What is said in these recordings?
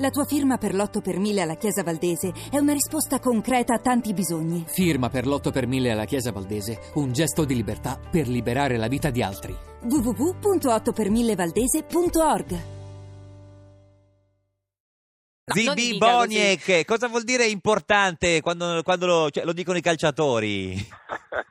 La tua firma per l'8 per 1000 alla Chiesa Valdese è una risposta concreta a tanti bisogni. Firma per l'8 per 1000 alla Chiesa Valdese, un gesto di libertà per liberare la vita di altri. www.8per1000valdese.org No, non Zibi Boniek, cosa vuol dire importante quando, quando lo, cioè, lo dicono i calciatori?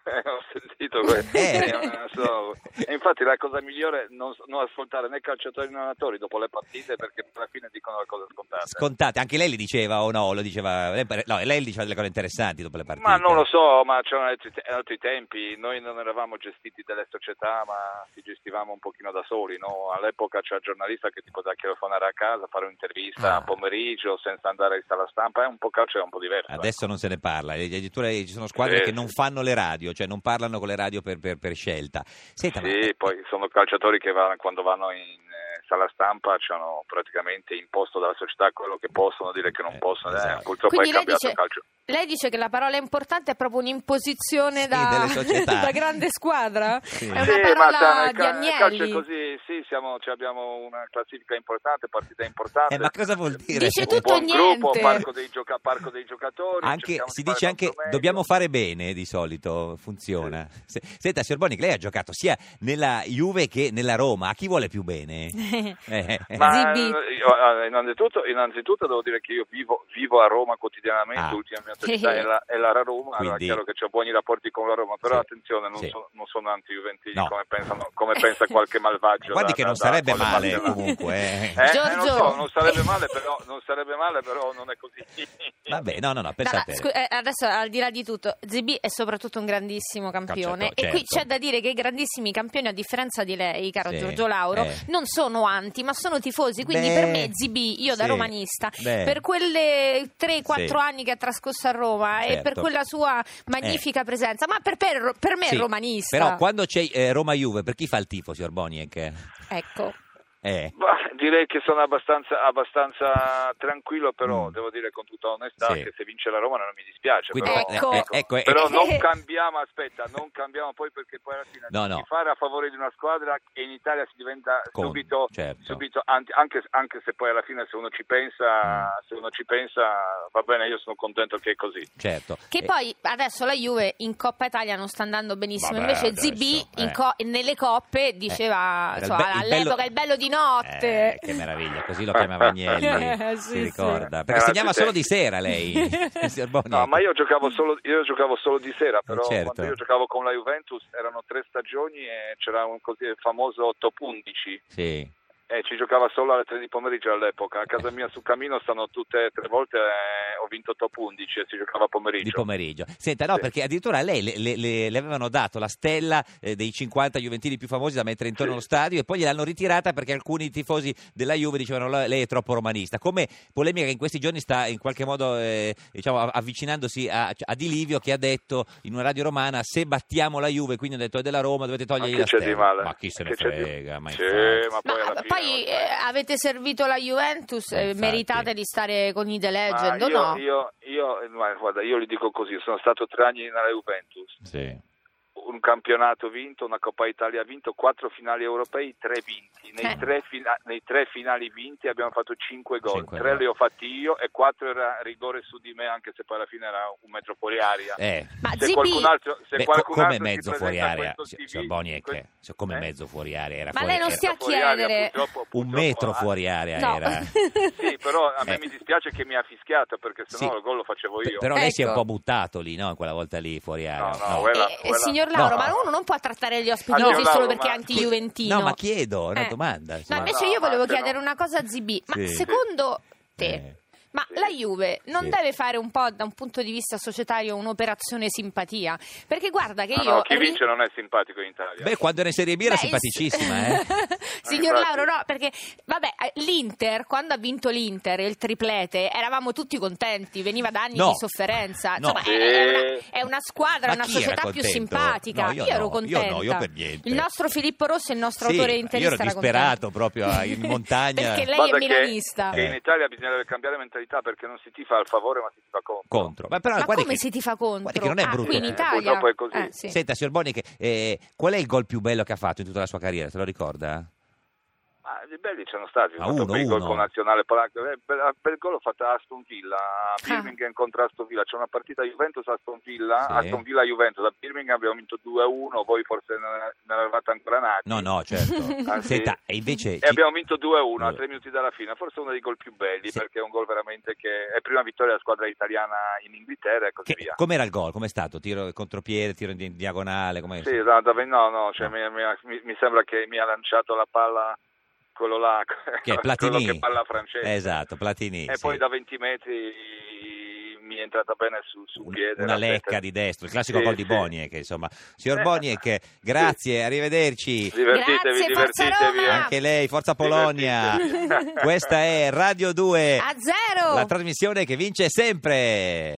Ho sentito questo. Eh. So- E infatti la cosa migliore è non, non ascoltare né calciatori né allenatori dopo le partite perché alla fine dicono le cose scontate. Scontate, anche lei li diceva o no? Lo diceva, lei- no, lei diceva delle cose interessanti dopo le partite. Ma non lo so, ma c'erano altri, altri tempi, noi non eravamo gestiti dalle società, ma ci gestivamo un pochino da soli, no? All'epoca c'era il giornalista che ti poteva telefonare a casa, fare un'intervista Ah. a pomeriggio senza andare in sala stampa, è un po' calcio è un po' diverso. Adesso non se ne parla, addirittura ci sono squadre Sì, che non fanno le radio, cioè non parlano con le radio per, per- per scelta. Senta, ma- Sì, poi sono calciatori che vanno- quando vanno in eh, sala stampa ci hanno praticamente imposto dalla società quello che possono dire che non Eh, possono. eh, esatto. purtroppo Quindi è cambiato dice, il calcio. lei dice che la parola importante è proprio un'imposizione Sì, da, da grande squadra? Sì. È una Sì, ma parola di nel calcio è Agnelli. così, sì, siamo, cioè abbiamo una classifica importante, partita importante. eh, ma cosa vuol dire? Dice un tutto buon e gruppo, niente. parco dei, gioca- parco dei giocatori. Anche, si di dice anche dobbiamo fare bene di solito, funziona. Se- senta, signor Bonic, lei ha giocato sia nella Juve che nella Roma, a chi vuole più bene? Eh. Ma Zibi. eh, io, innanzitutto, innanzitutto devo dire che io vivo, vivo a Roma quotidianamente, Ah. l'ultima mia città è la, è la Roma, allora è Quindi- chiaro che ho buoni rapporti con la Roma, però Sì. attenzione, non, Sì. so- non sono anti-juventini No. come, pensano- come pensa qualche malvagio. Guardi da- che da- non da sarebbe quelle male parti là. comunque. eh. Eh, eh, Giorgio. non so, non sarebbe male, però, non sarebbe male, però non è così. Vabbè, no, no, no, pensate. scu- eh, adesso al di là di tutto, ZB è soprattutto un grandissimo campione Calciatore, e qui certo. c'è da dire che i grandissimi campioni, a differenza di lei, caro Sì, Giorgio Lauro, eh. non sono anti, ma sono tifosi. Quindi Beh, per me ZB, io da sì, romanista, beh. per quelle 3-4 Sì. anni che ha trascorso a Roma e Certo. per quella sua magnifica presenza, ma per, per- per me Sì, è romanista. Però quando c'è eh, Roma-Juve, per chi fa il tifo, signor Boniek? Ecco. Eh. Ma direi che sono abbastanza, abbastanza tranquillo, però Mm. devo dire con tutta onestà Sì. che se vince la Roma non mi dispiace. Quindi, però, Ecco. eh, ecco, eh, però eh, non cambiamo, aspetta, non cambiamo poi perché poi alla fine No, no. fare a favore di una squadra e in Italia si diventa Con- subito, certo. subito anche, anche se poi alla fine se uno ci pensa, Mm. se uno ci pensa va bene, io sono contento che è così. certo. Che Eh, poi adesso la Juve in Coppa Italia non sta andando benissimo. Vabbè, Invece adesso, ZB in eh. co- nelle coppe diceva il insomma, be- il all'epoca bello- il bello di notte. Eh, che meraviglia, così lo chiamava Agnelli, Eh, si sì, ricorda. sì. Perché segnava solo di sera lei. No, ma io giocavo solo, io giocavo solo di sera, però certo. quando io giocavo con la Juventus erano tre stagioni e c'era un così famoso top 11 Sì. e ci giocava solo alle 3 di pomeriggio all'epoca. A casa mia sul cammino stanno tutte e tre volte eh, ho vinto top 11 e si giocava pomeriggio. Di pomeriggio. Senta, no, Sì. perché addirittura a lei le, le- le- le avevano dato la stella eh, dei 50 Juventini più famosi da mettere intorno Sì. allo stadio e poi gliel'hanno ritirata perché alcuni tifosi della Juve dicevano "La- lei è troppo romanista. Come polemica che in questi giorni sta in qualche modo eh, diciamo, av- avvicinandosi a, a Di Livio che ha detto in una radio romana se battiamo la Juve, quindi ha detto è della Roma, dovete togliergli la stella. Ma chi se ne Che c'è di- frega? Ma Sì, ma poi Ma poi eh, avete servito la Juventus, Eh, meritate di stare con i The Ma Legend o io, no? Io, io, eh, guarda, io li dico così, sono stato tre anni nella Juventus, Sì. Un campionato vinto, una Coppa Italia vinto, quattro finali europei, tre vinti. Nei, Eh. tre, fina- nei tre finali vinti abbiamo fatto cinque gol, Cinque tre gol. li ho fatti io e quattro era rigore su di me, anche se poi alla fine era un metro fuori aria. Eh. Ma se qualcun altro, se Beh, qualcun come altro si mezzo fuori presenta a area, questo signor TV, signor Boniek, que- se- come eh? mezzo fuori area era Ma fuori lei non stia a fuori aria, chiedere. purtroppo- un purtroppo- metro ah, fuori area No. era. Sì, però a me Eh. mi dispiace che mi ha fischiato perché sennò Sì. il gol lo facevo io. Però lei si è un Ecco. po' buttato lì, no? Quella volta lì fuori area. No, no, quella- Eh, quella- signor Lauro, No. ma uno non può trattare gli ospiti così solo perché è anti-juventino. No, ma chiedo, è una Eh. domanda. No, insomma. invece no, io ma volevo chiedere una cosa a ZB. Ma Sì. secondo te, Eh. Ma Sì. la Juve non Sì. deve fare un po' da un punto di vista societario un'operazione simpatia? Perché guarda che No, io... no, chi vince non è simpatico in Italia. Beh, quando era in Serie B era Beh, simpaticissima, eh? Signor infatti. Lauro, no, perché vabbè, eh, l'Inter, quando ha vinto l'Inter, il triplete, eravamo tutti contenti, veniva da anni No. di sofferenza. No. Insomma, Sì. è, è una, è una squadra, Ma è una società più contento? simpatica. No, io ero no, io no, io per niente. Il nostro Filippo Rossi, il nostro Sì, autore io interista, ero era disperato proprio a- in montagna. Perché lei Guarda è che- milanista. Che in Italia bisognerebbe cambiare mentalità perché non si tifa al favore ma si tifa contro. contro. Ma, però, Ma guardi come che- si tifa contro? guardi che non è ah, brutto. qui in Eh, Italia? purtroppo è così. Eh, sì. Senta, signor Boni, che, eh, qual è il gol più bello che ha fatto in tutta la sua carriera? Se lo ricorda? Ah, di belli ci sono stati, ho Ah, fatto uno, per il gol uno. con Nazionale Polacco, eh, per, per il gol ho fatto Aston Villa, a Birmingham contro Aston Villa, c'è una partita Juventus-Aston Villa, Sì. Aston Villa-Juventus, a Birmingham abbiamo vinto 2-1, voi forse non, non eravate ancora nati. No, no, certo. Ah, sì. Senta, e invece... E abbiamo vinto 2-1 a tre minuti dalla fine, forse uno dei gol più belli Sì. perché è un gol veramente che è prima vittoria della squadra italiana in Inghilterra e così che- via. com'era il gol? Com'è stato? Tiro contropiede, tiro in diagonale? Com'è? Sì, da- da- no, no, cioè No. Mi, mi- mi- mi sembra che mi ha lanciato la palla quello là, Che è Platini? che palla francese. Esatto, Platini. E sì. poi da 20 metri mi è entrata bene sul, sul Un- piede. una lecca testa. di destro, il classico Sì, gol di sì. Boniek, insomma. Signor Eh, Boniek, grazie, arrivederci. Divertitevi, Grazie, divertitevi. Eh. Anche lei, Forza Polonia. Questa è Radio 2, A zero! la trasmissione che vince sempre.